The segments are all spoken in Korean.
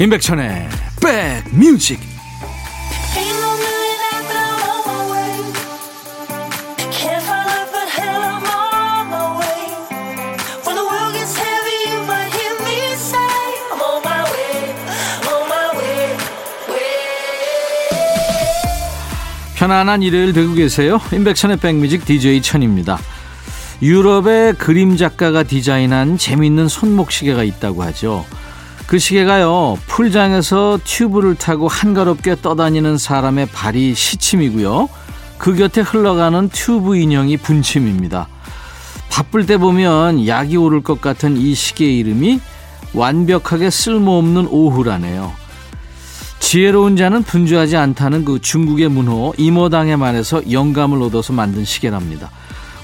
임백천의 백뮤직. 편안한 일요일 되고 계세요. 임백천의 백뮤직 DJ 천입니다. 유럽의 그림 작가가 디자인한 재미있는 손목시계가 있다고 하죠 그 시계가요, 풀장에서 튜브를 타고 한가롭게 떠다니는 사람의 발이 시침이고요. 그 곁에 흘러가는 튜브 인형이 분침입니다. 바쁠 때 보면 약이 오를 것 같은 이 시계의 이름이 완벽하게 쓸모없는 오후라네요. 지혜로운 자는 분주하지 않다는 그 중국의 문호 이모당의 말에서 영감을 얻어서 만든 시계랍니다.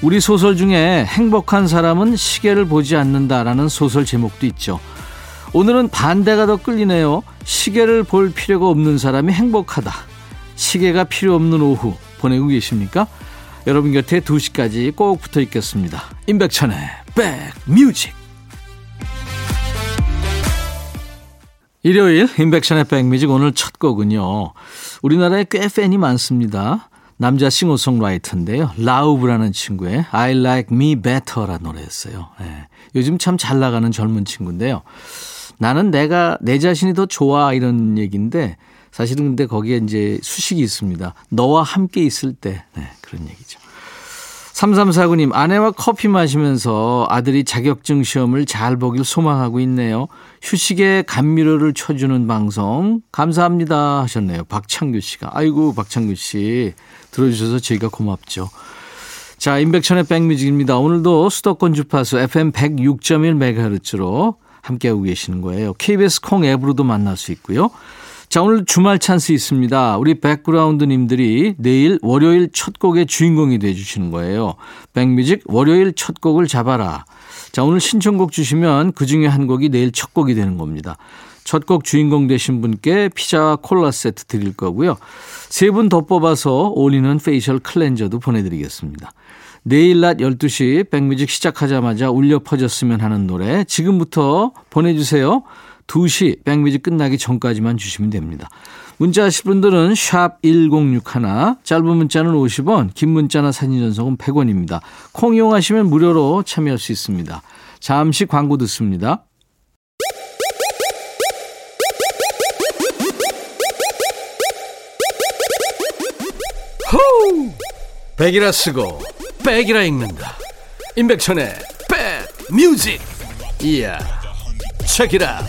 우리 소설 중에 행복한 사람은 시계를 보지 않는다라는 소설 제목도 있죠. 오늘은 반대가 더 끌리네요. 시계를 볼 필요가 없는 사람이 행복하다. 시계가 필요 없는 오후 보내고 계십니까? 여러분 곁에 2시까지 꼭 붙어 있겠습니다. 임백천의 백뮤직 일요일 임백천의 백뮤직 오늘 첫 곡은요. 우리나라에 꽤 팬이 많습니다. 남자 싱어송라이터인데요. 라우브라는 친구의 I Like Me Better라는 노래였어요. 네. 요즘 참 잘 나가는 젊은 친구인데요. 나는 내가 내 자신이 더 좋아 이런 얘기인데 사실은 근데 거기에 이제 수식이 있습니다. 너와 함께 있을 때 네, 그런 얘기죠. 3349님 아내와 커피 마시면서 아들이 자격증 시험을 잘 보길 소망하고 있네요. 휴식에 감미료를 쳐주는 방송 감사합니다 하셨네요. 박창규 씨가 아이고 박창규 씨 들어주셔서 저희가 고맙죠. 자 임백천의 백뮤직입니다. 오늘도 수도권 주파수 FM 106.1MHz로 함께하고 계시는 거예요. KBS 콩 앱으로도 만날 수 있고요. 자, 오늘 주말 찬스 있습니다. 우리 백그라운드님들이 내일 월요일 첫 곡의 주인공이 돼주시는 거예요. 백뮤직 월요일 첫 곡을 잡아라. 자, 오늘 신청곡 주시면 그 중에 한 곡이 내일 첫 곡이 되는 겁니다. 첫 곡 주인공 되신 분께 피자와 콜라 세트 드릴 거고요. 세 분 더 뽑아서 all-in-one facial cleanser도 보내드리겠습니다. 내일 낮 12시 백뮤직 시작하자마자 울려 퍼졌으면 하는 노래 지금부터 보내주세요. 2시 백뮤직 끝나기 전까지만 주시면 됩니다. 문자 하실 분들은 샵 1061, 짧은 문자는 50원, 긴 문자나 사진 전송은 100원입니다. 콩 이용하시면 무료로 참여할 수 있습니다. 잠시 광고 듣습니다. 호우! 백이라 쓰고 백이라 읽는다 임백천의 백 뮤직 이야 책이라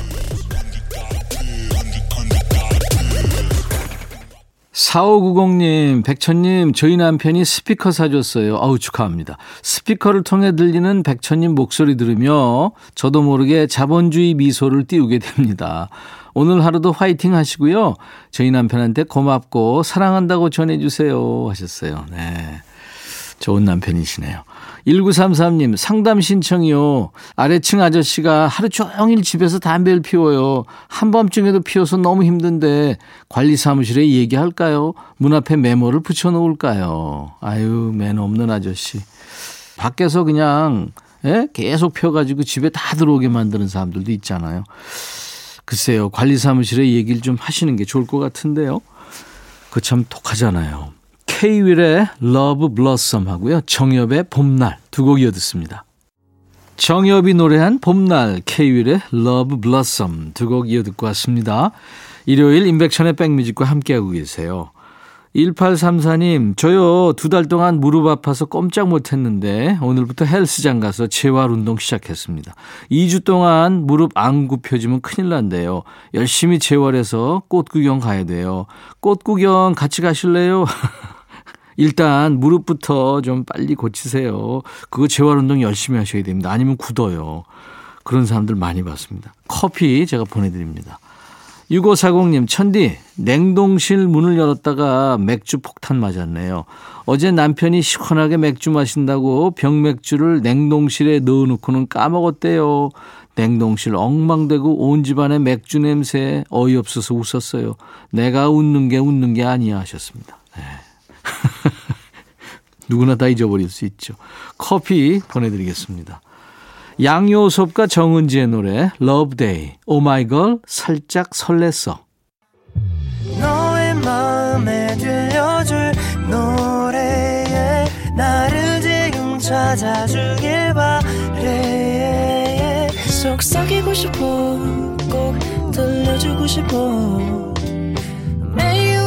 4590님, 백천님, 저희 남편이 스피커 사줬어요. 아우, 축하합니다. 스피커를 통해 들리는 백천님 목소리 들으며 저도 모르게 자본주의 미소를 띄우게 됩니다. 오늘 하루도 화이팅 하시고요. 저희 남편한테 고맙고 사랑한다고 전해주세요. 하셨어요. 네. 좋은 남편이시네요. 1933님, 상담 신청이요. 아래층 아저씨가 하루 종일 집에서 담배를 피워요. 한밤중에도 피워서 너무 힘든데 관리 사무실에 얘기할까요? 문 앞에 메모를 붙여놓을까요? 아유, 매너 없는 아저씨. 밖에서 그냥, 예? 계속 펴가지고 집에 다 들어오게 만드는 사람들도 있잖아요. 글쎄요, 관리 사무실에 얘기를 좀 하시는 게 좋을 것 같은데요. 그 참 독하잖아요. 케이윌의 Love Blossom 하고요. 정엽의 봄날 두 곡 이어 듣습니다. 정엽이 노래한 봄날 케이윌의 Love Blossom 두 곡 이어 듣고 왔습니다. 일요일 임백천의 백뮤직과 함께하고 계세요. 1834님, 저요, 두 달 동안 무릎 아파서 꼼짝 못 했는데, 오늘부터 헬스장 가서 재활 운동 시작했습니다. 2주 동안 무릎 안 굽혀지면 큰일 난대요. 열심히 재활해서 꽃 구경 가야 돼요. 꽃 구경 같이 가실래요? 일단 무릎부터 좀 빨리 고치세요. 그거 재활 운동 열심히 하셔야 됩니다. 아니면 굳어요. 그런 사람들 많이 봤습니다. 커피 제가 보내드립니다. 6540님, 천디, 냉동실 문을 열었다가 맥주 폭탄 맞았네요. 어제 남편이 시원하게 맥주 마신다고 병맥주를 냉동실에 넣어놓고는 까먹었대요. 냉동실 엉망되고 온 집안에 맥주 냄새 어이없어서 웃었어요. 내가 웃는 게 웃는 게 아니야 하셨습니다. 네. 누구나 다 잊어버릴 수 있죠. 커피 보내드리겠습니다. 양요섭과 정은지의 노래 Love Day, 오마이걸 살짝 설렜어. 너의 마음에 들려줄 노래에 나를 지금 찾아주길 바래 속삭이고 싶어 꼭 들려주고 싶어 매우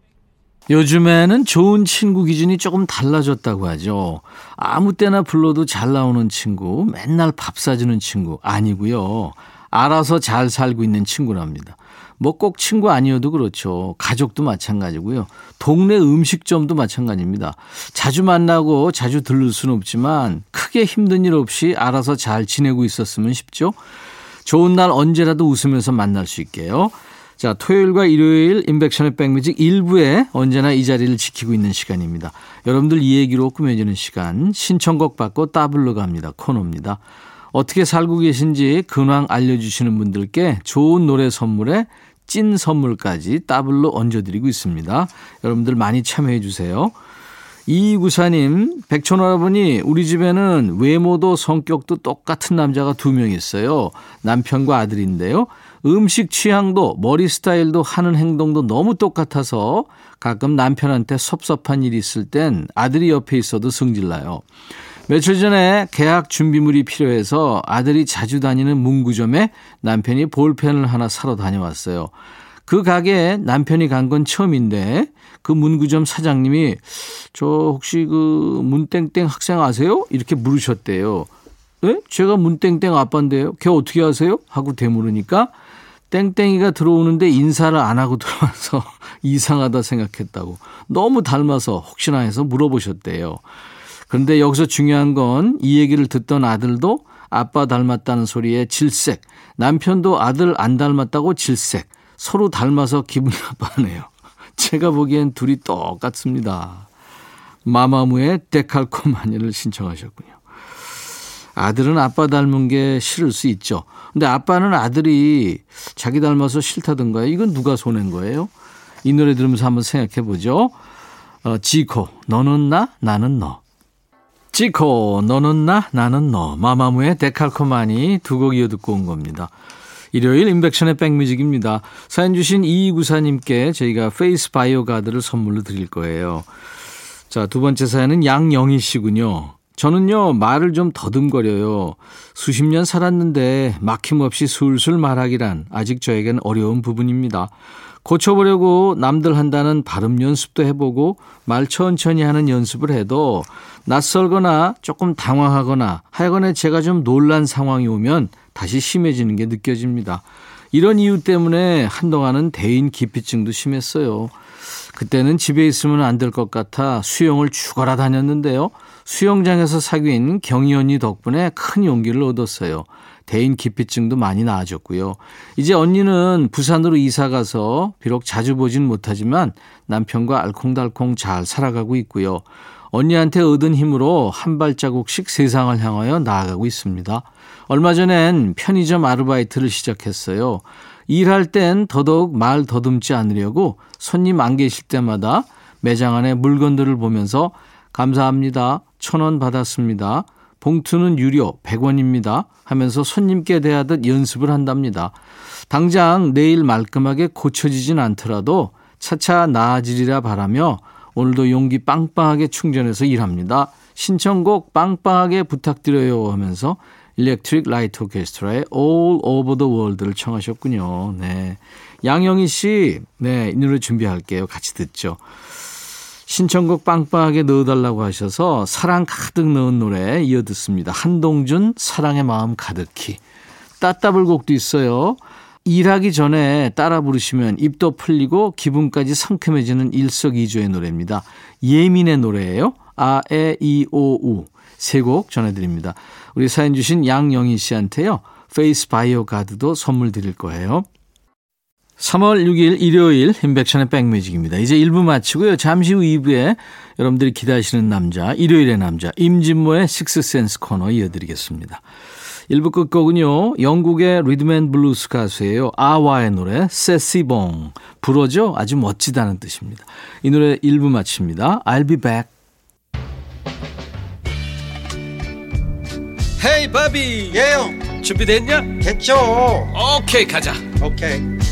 요즘에는 좋은 친구 기준이 조금 달라졌다고 하죠. 아무 때나 불러도 잘 나오는 친구, 맨날 밥 사주는 친구 아니고요. 알아서 잘 살고 있는 친구랍니다. 뭐 꼭 친구 아니어도 그렇죠. 가족도 마찬가지고요. 동네 음식점도 마찬가지입니다. 자주 만나고 자주 들를 수는 없지만 크게 힘든 일 없이 알아서 잘 지내고 있었으면 싶죠. 좋은 날 언제라도 웃으면서 만날 수 있게요. 자, 토요일과 일요일 인백션의 백뮤직 1부에 언제나 이 자리를 지키고 있는 시간입니다. 여러분들 이 얘기로 꾸며지는 시간 신청곡 받고 따블로 갑니다. 코너입니다. 어떻게 살고 계신지 근황 알려주시는 분들께 좋은 노래 선물에 찐 선물까지 따블로 얹어드리고 있습니다. 여러분들 많이 참여해 주세요. 이구사님, 백촌할아버니, 우리 집에는 외모도 성격도 똑같은 남자가 두 명 있어요. 남편과 아들인데요. 음식 취향도 머리 스타일도 하는 행동도 너무 똑같아서 가끔 남편한테 섭섭한 일이 있을 땐 아들이 옆에 있어도 승질나요. 며칠 전에 계약 준비물이 필요해서 아들이 자주 다니는 문구점에 남편이 볼펜을 하나 사러 다녀왔어요. 그 가게에 남편이 간 건 처음인데 그 문구점 사장님이 저 혹시 그 문땡땡 학생 아세요? 이렇게 물으셨대요. 예? 제가 문땡땡 아빠인데요. 걔 어떻게 아세요? 하고 되물으니까 땡땡이가 들어오는데 인사를 안 하고 들어와서 이상하다 생각했다고. 너무 닮아서 혹시나 해서 물어보셨대요. 그런데 여기서 중요한 건 이 얘기를 듣던 아들도 아빠 닮았다는 소리에 질색, 남편도 아들 안 닮았다고 질색, 서로 닮아서 기분 나빠하네요. 제가 보기엔 둘이 똑같습니다. 마마무의 데칼코마니를 신청하셨군요. 아들은 아빠 닮은 게 싫을 수 있죠. 근데 아빠는 아들이 자기 닮아서 싫다던가요? 이건 누가 손낸 거예요? 이 노래 들으면서 한번 생각해 보죠. 어, 지코, 너는 나, 나는 너. 지코, 너는 나, 나는 너. 마마무의 데칼코마니 두 곡 이어 듣고 온 겁니다. 일요일 임백천의 백뮤직입니다. 사연 주신 이구사님께 저희가 페이스 바이오 가드를 선물로 드릴 거예요. 자, 두 번째 사연은 양영희 씨군요. 저는요, 말을 좀 더듬거려요. 수십 년 살았는데 막힘없이 술술 말하기란 아직 저에겐 어려운 부분입니다. 고쳐보려고 남들 한다는 발음 연습도 해보고 말 천천히 하는 연습을 해도 낯설거나 조금 당황하거나 하여간에 제가 좀 놀란 상황이 오면 다시 심해지는 게 느껴집니다. 이런 이유 때문에 한동안은 대인 기피증도 심했어요. 그때는 집에 있으면 안 될 것 같아 수영을 죽어라 다녔는데요. 수영장에서 사귄 경희 언니 덕분에 큰 용기를 얻었어요. 대인 기피증도 많이 나아졌고요. 이제 언니는 부산으로 이사 가서 비록 자주 보진 못하지만 남편과 알콩달콩 잘 살아가고 있고요. 언니한테 얻은 힘으로 한 발자국씩 세상을 향하여 나아가고 있습니다. 얼마 전엔 편의점 아르바이트를 시작했어요. 일할 땐 더더욱 말 더듬지 않으려고 손님 안 계실 때마다 매장 안에 물건들을 보면서 감사합니다. 천원 받았습니다. 봉투는 유료 100원입니다. 하면서 손님께 대하듯 연습을 한답니다. 당장 내일 말끔하게 고쳐지진 않더라도 차차 나아지리라 바라며 오늘도 용기 빵빵하게 충전해서 일합니다. 신청곡 빵빵하게 부탁드려요 하면서 Electric Light Orchestra의 All Over the World를 청하셨군요. 네. 양영희 씨, 네, 이 노래 준비할게요. 같이 듣죠. 신청곡 빵빵하게 넣어달라고 하셔서 사랑 가득 넣은 노래 이어 듣습니다. 한동준 사랑의 마음 가득히. 따따블 곡도 있어요. 일하기 전에 따라 부르시면 입도 풀리고 기분까지 상큼해지는 일석이조의 노래입니다. 예민의 노래예요. 아, 에, 이, 오, 우. 세 곡 전해드립니다. 우리 사연 주신 양영희 씨한테요. 페이스 바이오 가드도 선물 드릴 거예요. 3월 6일 일요일 임백천의 백뮤직입니다. 이제 1부 마치고요. 잠시 후 2부에 여러분들이 기다리시는 남자, 일요일의 남자 임진모의 Sixth Sense 코너 이어드리겠습니다. 1부 끝곡은요. 영국의 rhythm and blues 가수예요. 아와의 노래 C'est si bon. 불어죠? 아주 멋지다는 뜻입니다. 이 노래 1부 마칩니다. I'll be back. 헤이 바비 예영 준비됐냐? 됐죠 오케이 가자 오케이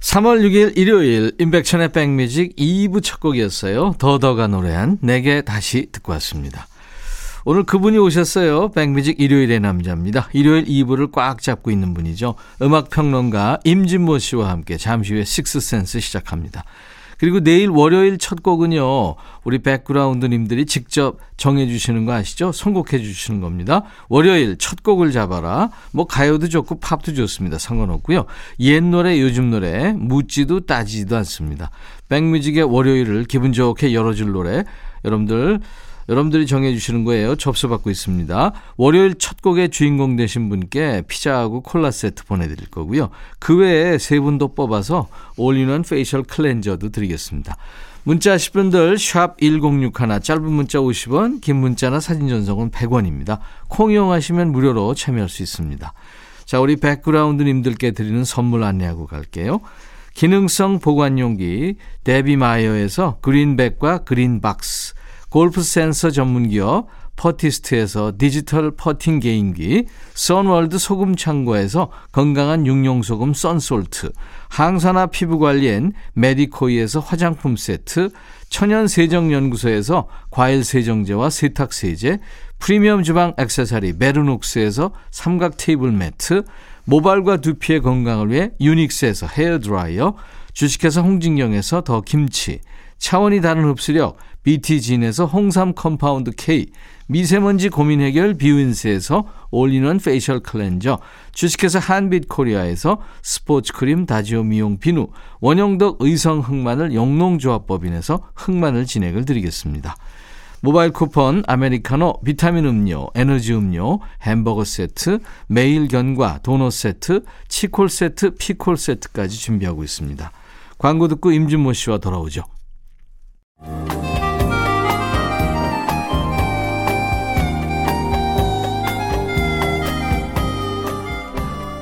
3월 6일 일요일 인백천의 백뮤직 2부 첫 곡이었어요. 더더가 노래한 내게 다시 듣고 왔습니다. 오늘 그분이 오셨어요. 백뮤직 일요일의 남자입니다. 일요일 2부를 꽉 잡고 있는 분이죠. 음악평론가 임진모 씨와 함께 잠시 후에 식스센스 시작합니다. 그리고 내일 월요일 첫 곡은요. 우리 백그라운드님들이 직접 정해주시는 거 아시죠? 선곡해 주시는 겁니다. 월요일 첫 곡을 잡아라. 뭐 가요도 좋고 팝도 좋습니다. 상관없고요. 옛 노래 요즘 노래 묻지도 따지지도 않습니다. 백뮤직의 월요일을 기분 좋게 열어줄 노래 여러분들 여러분들이 정해주시는 거예요. 접수 받고 있습니다. 월요일 첫 곡의 주인공 되신 분께 피자하고 콜라 세트 보내드릴 거고요. 그 외에 세 분도 뽑아서 all-in-one facial cleanser도 드리겠습니다. 문자 하실 분들 샵 1061, 짧은 문자 50원, 긴 문자나 사진 전송은 100원입니다. 콩 이용하시면 무료로 참여할 수 있습니다. 자, 우리 background님들께 드리는 선물 안내하고 갈게요. 기능성 보관용기 데비마이어에서 그린백과 그린박스 골프 센서 전문기업 퍼티스트에서 디지털 퍼팅 게임기, 선월드 소금 창고에서 건강한 식용소금 썬솔트, 항산화 피부관리엔 메디코이에서 화장품 세트, 천연 세정연구소에서 과일 세정제와 세탁 세제, 프리미엄 주방 액세서리 메르녹스에서 삼각 테이블 매트, 모발과 두피의 건강을 위해 유닉스에서 헤어 드라이어, 주식회사 홍진경에서 더 김치, 차원이 다른 흡수력 BT진에서 홍삼 compound K, 미세먼지 고민 해결 비윈스에서 all-in-one facial cleanser, 주식회사 한빛 코리아에서 스포츠 크림 다지오 미용 비누, 원형덕 의성 흑마늘 영농조합법인에서 흑마늘 진액을 드리겠습니다. 모바일 쿠폰, 아메리카노, 비타민 음료, 에너지 음료, 햄버거 세트, 매일 견과, 도넛 세트, 치콜 세트, 피콜 세트까지 준비하고 있습니다. 광고 듣고 임준모 씨와 돌아오죠.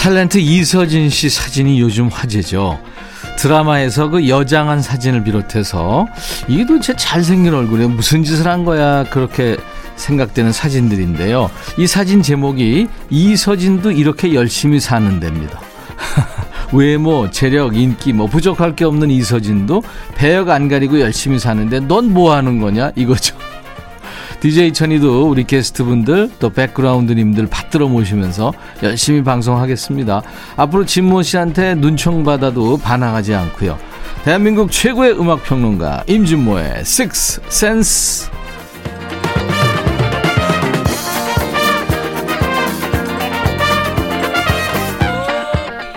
탤런트 이서진 씨 사진이 요즘 화제죠. 드라마에서 그 여장한 사진을 비롯해서 이게 도대체 잘생긴 얼굴에 무슨 짓을 한 거야 그렇게 생각되는 사진들인데요. 이 사진 제목이 이서진도 이렇게 열심히 사는 데입니다. 외모, 재력, 인기 뭐 부족할 게 없는 이서진도 배역 안 가리고 열심히 사는데 넌 뭐 하는 거냐 이거죠. DJ 천이도 우리 게스트분들 또 백그라운드님들 받들어 모시면서 열심히 방송하겠습니다. 앞으로 진모 씨한테 눈총 받아도 반항하지 않고요. 대한민국 최고의 음악 평론가 임진모의 Six Sense.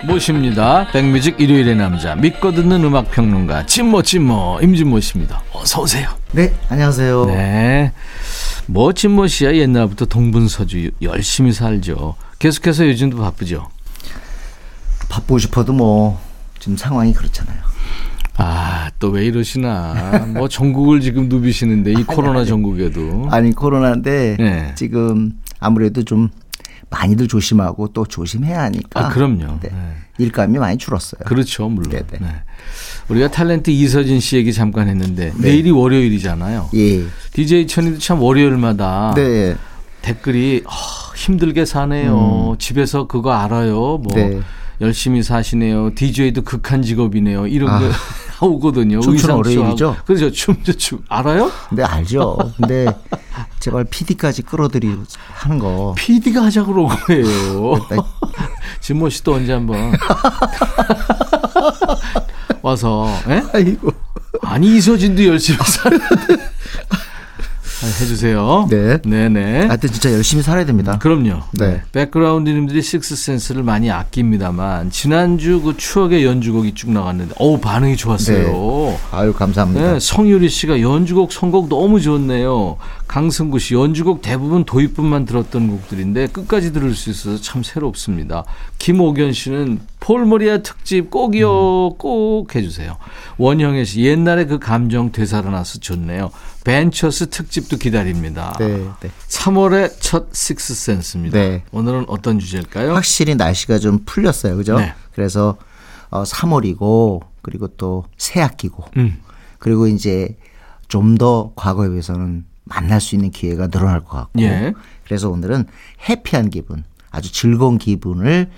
모십니다. 백뮤직 일요일의 남자 믿고 듣는 음악 평론가 진모 진모 임진모 씨입니다. 어서 오세요. 네, 안녕하세요. 네. 뭐 진모 씨야 옛날부터 동분서주 열심히 살죠. 계속해서 요즘도 바쁘죠. 바쁘고 싶어도 뭐 지금 상황이 그렇잖아요. 아, 또 왜 이러시나. 뭐 전국을 지금 누비시는데 이 코로나 전국에도. 아니 코로나인데 네. 지금 아무래도 좀 많이들 조심하고 또 조심해야 하니까. 아, 그럼요. 네. 네. 일감이 많이 줄었어요. 그렇죠, 물론. 네네. 네. 우리가 탤런트 이서진 씨 얘기 잠깐 했는데 내일이 월요일이잖아요. 예. DJ 천이도 참 월요일마다 네. 댓글이 어, 힘들게 사네요. 집에서 그거 알아요. 뭐 음. 네. 열심히 사시네요. DJ도 극한 직업이네요. 이런 아. 거 오거든요. 춤추는? 쇼하고. 그렇죠. 춤도 춤 알아요? 근데 알죠. 근데 제발 PD까지 끌어들이 하는 거. PD가 그런 거예요. 네. 진모 씨도 언제 한번 와서 예? 아이고. 아니 이서진도 열심히 아, 해주세요. 네. 네네. 하여튼 진짜 열심히 살아야 됩니다. 그럼요. 네. 백그라운드님들이 식스센스를 많이 아낍니다만 지난주 그 추억의 연주곡이 쭉 나갔는데 어우 반응이 좋았어요. 아유 감사합니다. 네, 성유리 씨가 연주곡 선곡 너무 좋네요. 강승구 씨 연주곡 대부분 도입부만 들었던 곡들인데 끝까지 들을 수 있어서 참 새롭습니다. 김옥연 씨는 폴모리아 특집 꼭이요 꼭 해주세요. 원형혜 씨 옛날에 그 감정 되살아나서 좋네요. 벤처스 특집도 기다립니다. 네, 네. 3월의 첫 Sixth Sense입니다. 네. 오늘은 어떤 주제일까요? 확실히 날씨가 좀 풀렸어요. 그죠? 네. 그래서 어 3월이고 그리고 또 새 학기고 음. 그리고 이제 좀 더 과거에 비해서는 만날 수 있는 기회가 늘어날 것 같고 예. 그래서 오늘은 해피한 기분 아주 즐거운 기분을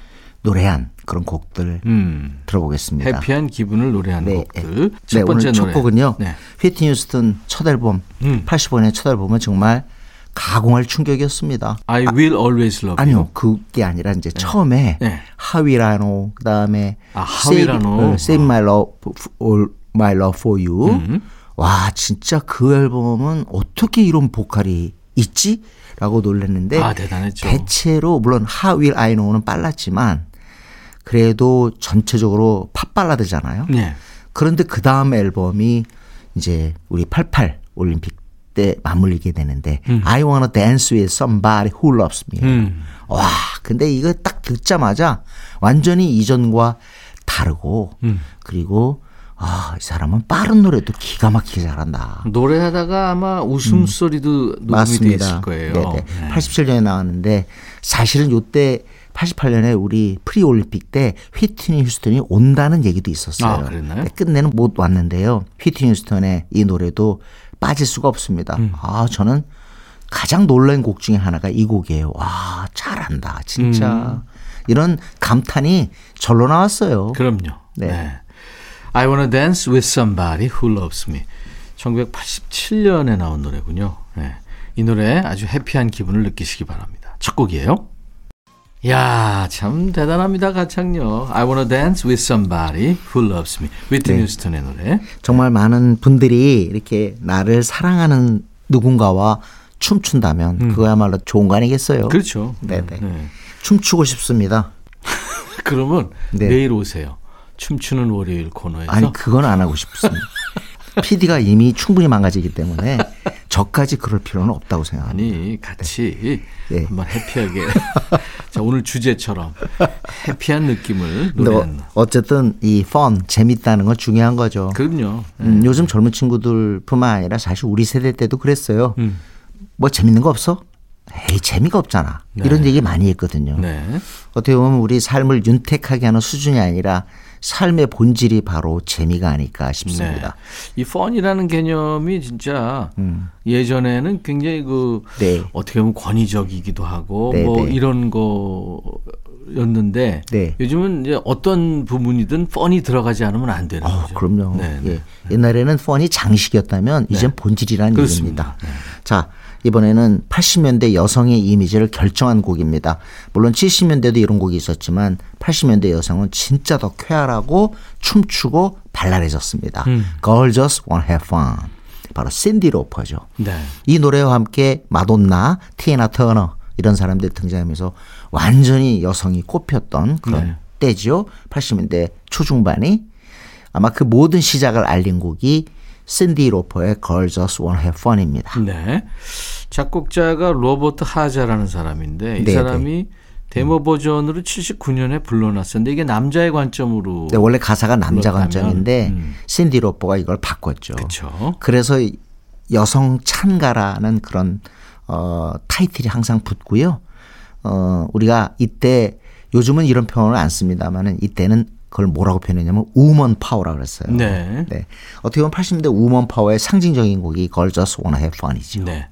노래한 그런 곡들 음. 들어보겠습니다. 해피한 기분을 노래하는 네, 곡들. 네. 첫 네, 번째 오늘 첫 노래. 곡은요. 네. 휘트니 휴스턴 첫 앨범 음. 85년의 첫 앨범은 정말 가공할 충격이었습니다. I will always love you. 아니요, 그게 아니라 이제 처음에 네. 하위라노 그다음에 아, 하위라노. Save, 어, Save My Love, All My Love for You. 음. 와, 진짜 그 앨범은 어떻게 이런 보컬이 있지?라고 놀랐는데 아, 대단했죠. 대체로 물론 How Will I Know는 빨랐지만 그래도 전체적으로 팝 발라드잖아요. 네. 그런데 그 다음 앨범이 이제 우리 88 올림픽 때 맞물리게 되는데 I wanna dance with somebody who loves me. 음. 와, 근데 이거 딱 듣자마자 완전히 이전과 다르고 음. 그리고 아, 이 사람은 빠른 노래도 기가 막히게 잘한다. 노래하다가 아마 웃음소리도 녹음이 돼 맞습니다. 있을 거예요. 네네. 네. 87년에 나왔는데 사실은 요때 88년에 우리 프리 올림픽 때 휘트니 휴스턴이 온다는 얘기도 있었어요. 아, 그랬나요? 근데 끝내는 못 왔는데요. 휘트니 휴스턴의 이 노래도 빠질 수가 없습니다. 음. 아, 저는 가장 놀란 곡 중에 하나가 이 곡이에요. 와, 잘한다. 진짜. 음. 이런 감탄이 절로 나왔어요. 그럼요. 네. I wanna dance with somebody who loves me. 1987년에 나온 노래군요. 네. 이 노래 아주 해피한 기분을 느끼시기 바랍니다. 첫 곡이에요. 야, 참 대단합니다, 가창력. I wanna dance with somebody who loves me. 위트니 네. 휴스턴의 노래. 정말 많은 분들이 이렇게 나를 사랑하는 누군가와 춤춘다면 그거야말로 좋은 거 아니겠어요? 음. 그렇죠. 네네. 네. 춤추고 싶습니다. 그러면 네. 내일 오세요. 춤추는 월요일 코너에서. 아니 그건 안 하고 싶습니다. PD가 이미 충분히 망가지기 때문에 저까지 그럴 필요는 없다고 생각합니다. 아니 같이 네. 한번 해피하게 자 오늘 주제처럼 해피한 느낌을 어, 노래하는 어쨌든 이 펀 재밌다는 건 중요한 거죠. 그럼요 음, 요즘 젊은 친구들뿐만 아니라 사실 우리 세대 때도 그랬어요. 음. 뭐 재밌는 거 없어? 에이 재미가 없잖아. 이런 얘기 많이 했거든요. 네 어떻게 보면 우리 삶을 윤택하게 하는 수준이 아니라 삶의 본질이 바로 재미가 아닐까 싶습니다. 네. 이 펀이라는 개념이 진짜 예전에는 굉장히 그 음. 네. 어떻게 보면 권위적이기도 하고 네, 뭐 네. 이런 거 였는데 네. 요즘은 이제 어떤 부분이든 펀이 들어가지 않으면 안 되는 어, 거죠. 그럼요. 네, 예. 네. 옛날에는 펀이 장식이었다면 이젠 본질이라는 그렇습니다. 네. 얘기입니다. 자, 이번에는 80년대 여성의 이미지를 결정한 곡입니다. 물론 70년대도 이런 곡이 있었지만 80년대 여성은 진짜 더 쾌활하고 춤추고 발랄해졌습니다. 음. Girl Just Want Have Fun. 바로 샌디 로퍼죠. 네. 이 노래와 함께 마돈나, 티에나 터너 이런 사람들 등장하면서 완전히 여성이 꼽혔던 그런 네. 때지요. 80년대 초중반이 아마 그 모든 시작을 알린 곡이 신디 로퍼의 Girl Just Wanna Have Fun입니다. 네. 작곡자가 로버트 해저드라는 사람인데 이 네, 사람이 데모 버전으로 79년에 불러놨었는데 이게 남자의 관점으로 네, 원래 가사가 남자 그렇다면, 관점인데 음. 신디 로퍼가 이걸 바꿨죠. 그렇죠. 그래서 여성 찬가라는 그런 어 타이틀이 항상 붙고요. 어 우리가 이때 요즘은 이런 표현을 안 씁니다만은 이때는 그걸 뭐라고 표현했냐면 woman power라 그랬어요. 네. 어떻게 보면 80년대 woman power의 상징적인 곡이 Girl Just Wanna Have Fun이죠. 네.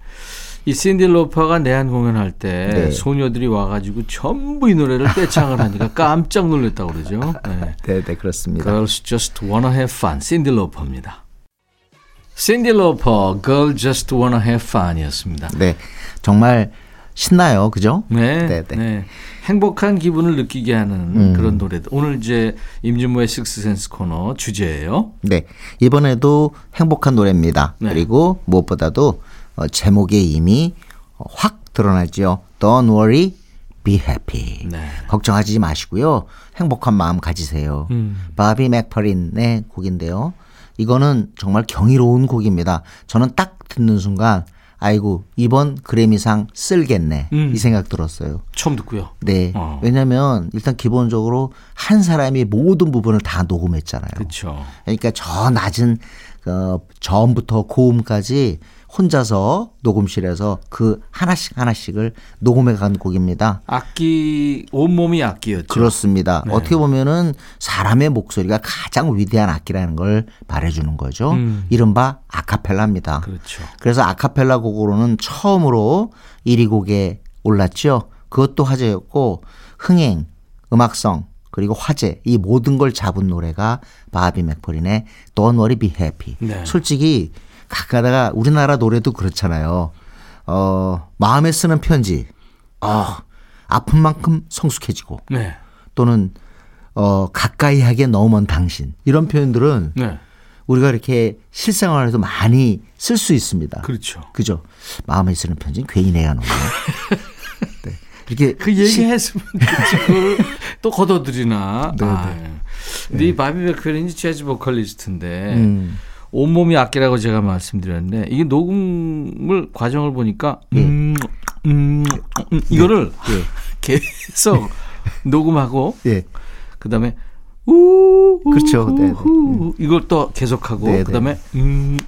이 신디 로퍼가 내한 공연할 때 네. 소녀들이 와가지고 전부 이 노래를 떼창을 하니까 깜짝 놀랐다고 그러죠. 네. 네, 네, 그렇습니다. Girls Just Wanna Have Fun, 신디 로퍼입니다. 신디 로퍼, Girl Just Wanna Have Fun이었습니다. 네. 정말 신나요. 그죠? 네, 네, 네, 네. 행복한 기분을 느끼게 하는 음. 그런 노래들. 오늘 이제 임진모의 식스센스 코너 주제예요. 네. 이번에도 행복한 노래입니다. 네. 그리고 무엇보다도 어, 제목에 이미 어, 확 드러나죠. Don't worry, be happy. 네. 걱정하지 마시고요. 행복한 마음 가지세요. 음. 바비 맥퍼린의 곡인데요. 이거는 정말 경이로운 곡입니다. 저는 딱 듣는 순간 아이고 이번 그래미상 쓸겠네 음. 이 생각 들었어요. 처음 듣고요. 네. 어. 왜냐하면 일단 기본적으로 한 사람이 모든 부분을 다 녹음했잖아요. 그렇죠. 그러니까 저 낮은 어, 저음부터 고음까지 혼자서 녹음실에서 그 하나씩 하나씩을 녹음해 간 곡입니다. 악기 온몸이 악기였죠. 그렇습니다. 네. 어떻게 보면은 사람의 목소리가 가장 위대한 악기라는 걸 말해 주는 거죠. 음. 이른바 아카펠라입니다. 그렇죠. 그래서 아카펠라 곡으로는 처음으로 1위 곡에 올랐죠. 그것도 화제였고 흥행, 음악성 그리고 화제 이 모든 걸 잡은 노래가 바비 맥퍼린의 Don't Worry Be Happy. 네. 솔직히 가끔가다가 우리나라 노래도 그렇잖아요. 어 마음에 쓰는 편지. 아 아픈 만큼 성숙해지고 네. 또는 어 가까이 하기에 너무 먼 당신 이런 표현들은 네. 우리가 이렇게 실생활에서 많이 쓸 수 있습니다. 그렇죠. 그죠? 마음에 쓰는 편지는 괜히 내가 놓네. 네. 이렇게 그 얘기했으면 그걸 또 걷어들이나. 네, 아, 네. 이 바비 베크린이 재즈 보컬리스트인데 음. 온몸이 악기라고 제가 말씀드렸는데 이게 녹음을 과정을 보니까 예. 음, 음, 음, 이거를 예. 계속 녹음하고 예. 그다음에 우 그렇죠. 네, 네. 우, 이걸 또 계속하고 네, 네. 그다음에 음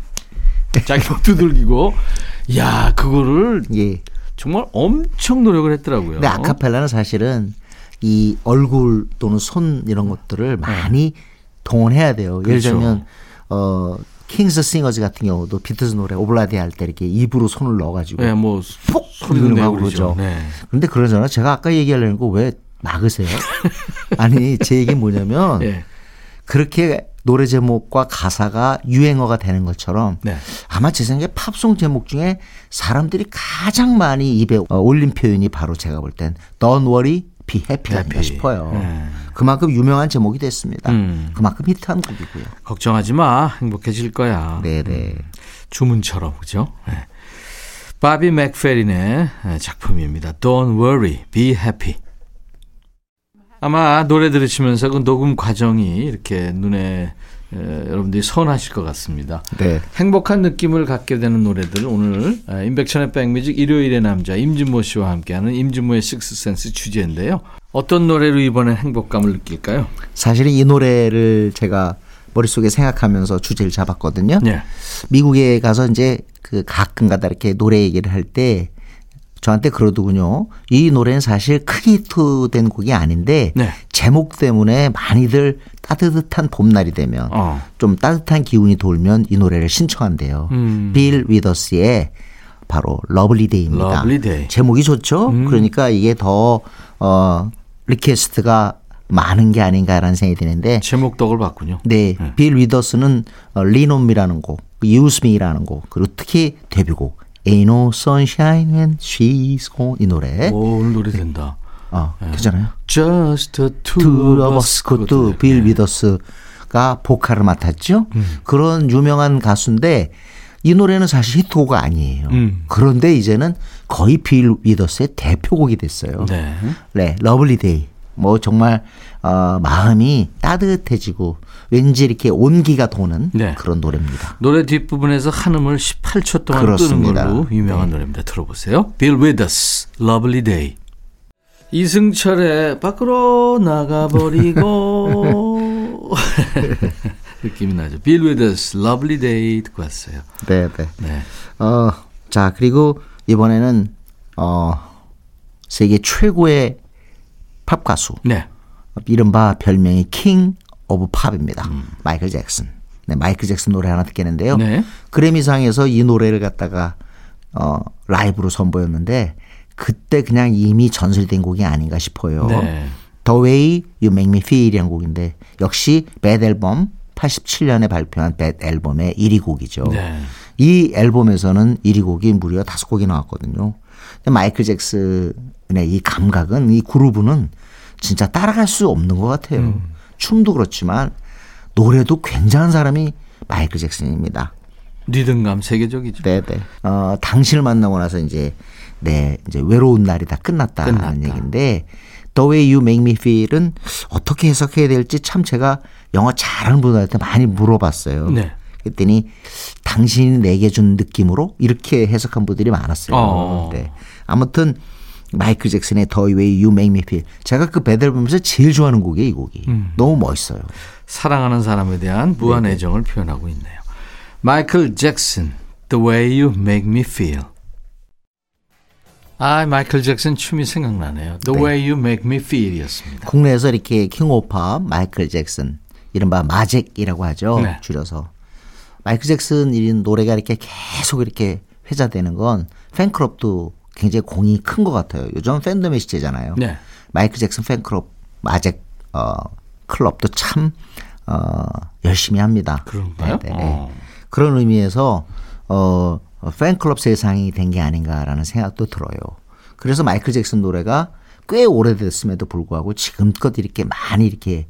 자기 막 두들기고 야 그거를 예. 정말 엄청 노력을 했더라고요. 근데 아카펠라는 사실은 이 얼굴 또는 손 이런 것들을 많이 동원해야 돼요. 예를 그렇죠. 들면 어 킹스 싱어즈 같은 경우도 비트스 노래 오블라디 할 때 이렇게 입으로 손을 넣어가지고 네, 뭐폭 소리도 내고 그러죠. 네. 근데 그러잖아. 제가 아까 얘기하려는 거 왜 막으세요? 아니 제 얘기는 뭐냐면 예. 그렇게 노래 제목과 가사가 유행어가 되는 것처럼 네. 아마 제 생각에 팝송 제목 중에 사람들이 가장 많이 입에 어, 올린 표현이 바로 제가 볼 땐 Don't worry, be happy Happy. 싶어요. 네. 그만큼 유명한 제목이 됐습니다. 음. 그만큼 히트한 곡이고요. 걱정하지 마. 행복해질 거야. 네네. 주문처럼 그죠? 네. 바비 맥페린의 작품입니다. Don't worry, be happy. 아마 노래 들으시면서 그 녹음 과정이 이렇게 눈에 에, 여러분들이 선하실 것 같습니다. 네. 행복한 느낌을 갖게 되는 노래들 오늘 에, 임백천의 백뮤직 일요일의 남자 임진모 씨와 함께하는 임진모의 식스센스 주제인데요. 어떤 노래로 이번엔 행복감을 느낄까요? 사실은 이 노래를 제가 머릿속에 생각하면서 주제를 잡았거든요. 네. 미국에 가서 이제 그 가끔가다 이렇게 노래 얘기를 할 때 저한테 그러더군요. 이 노래는 사실 크게 히트된 곡이 아닌데 네. 제목 때문에 많이들 따뜻한 봄날이 되면 어. 좀 따뜻한 기운이 돌면 이 노래를 신청한대요. 음. 빌 위더스의 바로 Lovely Day입니다. Lovely Day. 제목이 좋죠? 음. 그러니까 이게 더 어, request가 많은 게 아닌가라는 생각이 드는데 제목 덕을 봤군요. 네, 빌 위더스는 어, Lean on Me라는 곡, Use Me라는 곡, 그리고 특히 데뷔곡 Ain't No Sunshine When She's Gone 이 노래. 오, 오늘 노래 된다. 어, 괜찮아요. Just the two of us. 그것도 빌 위더스가 보컬을 맡았죠. 그런 유명한 가수인데 이 노래는 사실 히트곡 아니에요. 음. 그런데 이제는 거의 빌 위더스의 대표곡이 됐어요. 네. 네, Lovely Day. 뭐 정말 어, 마음이 따뜻해지고 왠지 이렇게 온기가 도는 네. 그런 노래입니다. 노래 뒷부분에서 한음을 18초 동안 그렇습니다. 끄는 걸로 유명한 노래입니다. 들어보세요. Bill Withers, Lovely Day. 이승철의 밖으로 나가버리고 느낌이 나죠. Bill Withers, Lovely Day 듣고 왔어요. 네, 네. 네. 어, 자, 그리고 이번에는 어, 세계 최고의 팝 가수. 네. 이른바 별명이 King of Pop입니다. 음. 마이클 잭슨. 네, 마이클 잭슨 노래 하나 듣겠는데요. 네. 그래미상에서 이 노래를 갖다가 어, 라이브로 선보였는데 그때 그냥 이미 전설된 곡이 아닌가 싶어요. 네. The Way You Make Me Feel이라는 곡인데 역시 Bad 앨범 87년에 발표한 Bad 앨범의 1위 곡이죠. 네. 이 앨범에서는 1위 곡이 무려 다섯 곡이 나왔거든요. 근데 마이클 잭슨의 이 감각은 이 groove는 진짜 따라갈 수 없는 것 같아요. 음. 춤도 그렇지만 노래도 굉장한 사람이 마이클 잭슨입니다. 리듬감 세계적이죠. 네네. 어, 당신을 만나고 나서 이제 네 이제 외로운 날이 다 끝났다는 끝났다. 얘기인데 The Way You Make Me Feel은 어떻게 해석해야 될지 참 제가 영어 잘하는 분들한테 많이 물어봤어요. 네. 그랬더니 당신이 내게 준 느낌으로 이렇게 해석한 분들이 많았어요. 어. 네. 아무튼 마이클 잭슨의 Way You Make Me Feel 제가 그 배달 보면서 제일 좋아하는 곡이 이 곡이 음. 너무 멋있어요. 사랑하는 사람에 대한 무한 애정을 표현하고 있네요. 마이클 잭슨, The Way You Make Me Feel. 아, 마이클 잭슨 춤이 생각나네요. The 네. Way You Make Me Feel이었습니다. 국내에서 이렇게 킹오파 마이클 잭슨 이른바 마잭이라고 하죠. 네. 줄여서 마이클 잭슨 이런 노래가 이렇게 계속 이렇게 회자되는 건 팬클럽도 굉장히 공이 큰 것 같아요. 요즘 팬덤의 시대잖아요. 네. 마이클 잭슨 팬클럽 마잭 어, 클럽도 참 어, 열심히 합니다. 그런가요? 네네. 어. 그런 의미에서 어, 팬클럽 세상이 된 게 아닌가라는 생각도 들어요. 그래서 마이클 잭슨 노래가 꽤 오래됐음에도 불구하고 지금껏 이렇게 많이 이렇게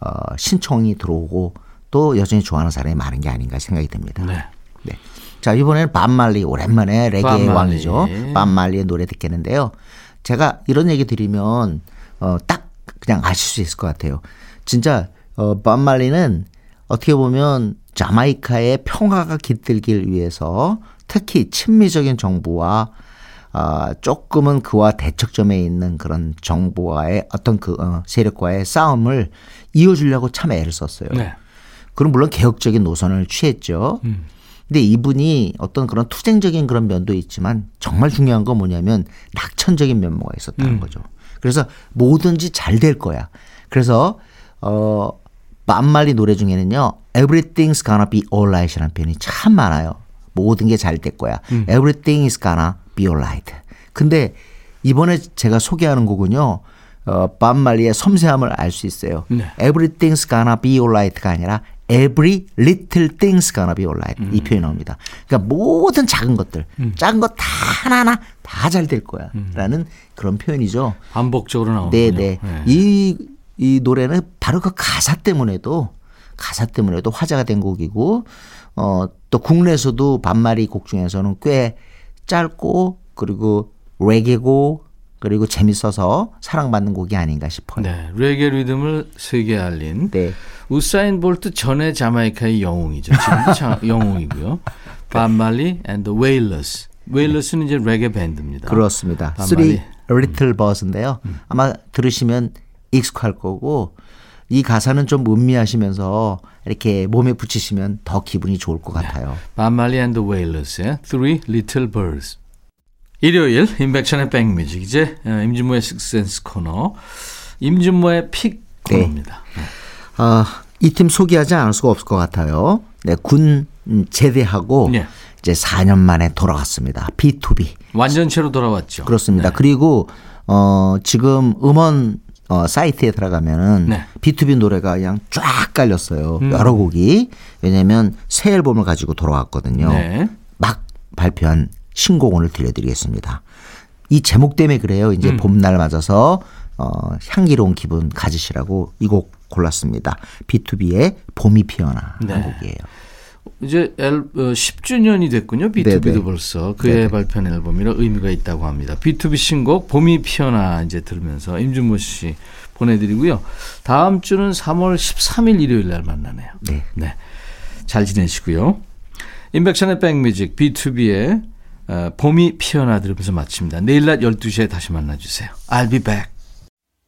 어, 신청이 들어오고 또 여전히 좋아하는 사람이 많은 게 아닌가 생각이 듭니다. 네. 네. 자, 이번에는 밥 말리 오랜만에 레게 밥 말리. 왕이죠. 밥 말리의 노래 듣겠는데요. 제가 이런 얘기 드리면 어, 딱 그냥 아실 수 있을 것 같아요. 진짜 어, 밥 말리는 어떻게 보면 자마이카의 평화가 깃들길 위해서 특히 친미적인 정부와 아, 조금은 그와 대척점에 있는 그런 정부와의 어떤 그 어, 세력과의 싸움을 이어주려고 참 애를 썼어요. 네. 그럼 물론 개혁적인 노선을 취했죠. 근데 이분이 어떤 그런 투쟁적인 그런 면도 있지만 정말 중요한 건 뭐냐면 낙천적인 면모가 있었다는 거죠. 그래서 뭐든지 잘 될 거야. 그래서 어 만말리 노래 중에는요. Everything's gonna be alright이라는 표현이 참 많아요. 모든 게 잘 될 거야. Everything is gonna be alright. 근데 이번에 제가 소개하는 곡은요. 어, 반말리의 섬세함을 알 수 있어요. 네. Everything's gonna be alright가 아니라 Every little thing's gonna be alright 이 표현이 나옵니다. 그러니까 모든 작은 것들, 작은 것 다 하나하나 다 잘 될 거야라는 그런 표현이죠. 반복적으로 나오는군요. 네네. 이, 이 노래는 바로 그 가사 때문에도 가사 때문에도 화제가 된 곡이고 어, 또 국내에서도 반마리 곡 중에서는 꽤 짧고 그리고 레게고 그리고 재밌어서 사랑받는 곡이 아닌가 싶어요. 네. 레게 리듬을 세계에 알린 네. 우사인 볼트 전에 자마이카의 영웅이죠. 지금도 자- 영웅이고요. 반말리 and the Wailers. 웨일러스는 이제 레게 밴드입니다. 그렇습니다. 반말이. Three Little Birds인데요. 아마 들으시면 익숙할 거고 이 가사는 좀 음미하시면서 이렇게 몸에 붙이시면 더 기분이 좋을 것 같아요. 반말리 and the Wailers의 Three Little Birds. 일요일 임백천의 백뮤직 이제 어, 임진모의 식센스 코너 임진모의 픽 네. 코너입니다. 네. 아, 이 팀 소개하지 않을 수가 없을 것 같아요. 네, 군 음, 제대하고 네. 이제 4년 만에 돌아왔습니다. B2B. 완전체로 돌아왔죠. 그렇습니다. 네. 그리고 어 지금 음원 어 사이트에 들어가면은 네. B2B 노래가 그냥 쫙 깔렸어요. 음. 여러 곡이. 왜냐면 새 앨범을 가지고 돌아왔거든요. 네. 막 발표한 신곡 오늘 들려드리겠습니다. 이 제목 때문에 그래요. 음. 이제 봄날 맞아서 어, 향기로운 기분 가지시라고 이 곡 골랐습니다. B2B의 봄이 피어나 한 네. 곡이에요. 이제 앨, 어, 10주년이 됐군요. B2B도 네네. 벌써 그해 네네. 발표한 앨범이라 의미가 있다고 합니다. B2B 신곡 봄이 피어나 이제 들으면서 임준모 씨 보내드리고요. 다음 주는 3월 13일 일요일 날 만나네요. 네. 네. 잘 지내시고요. 인백션의 백뮤직 B2B의 어, 봄이 피어나 들으면서 마칩니다. 내일 낮 12시에 다시 만나주세요. I'll be back.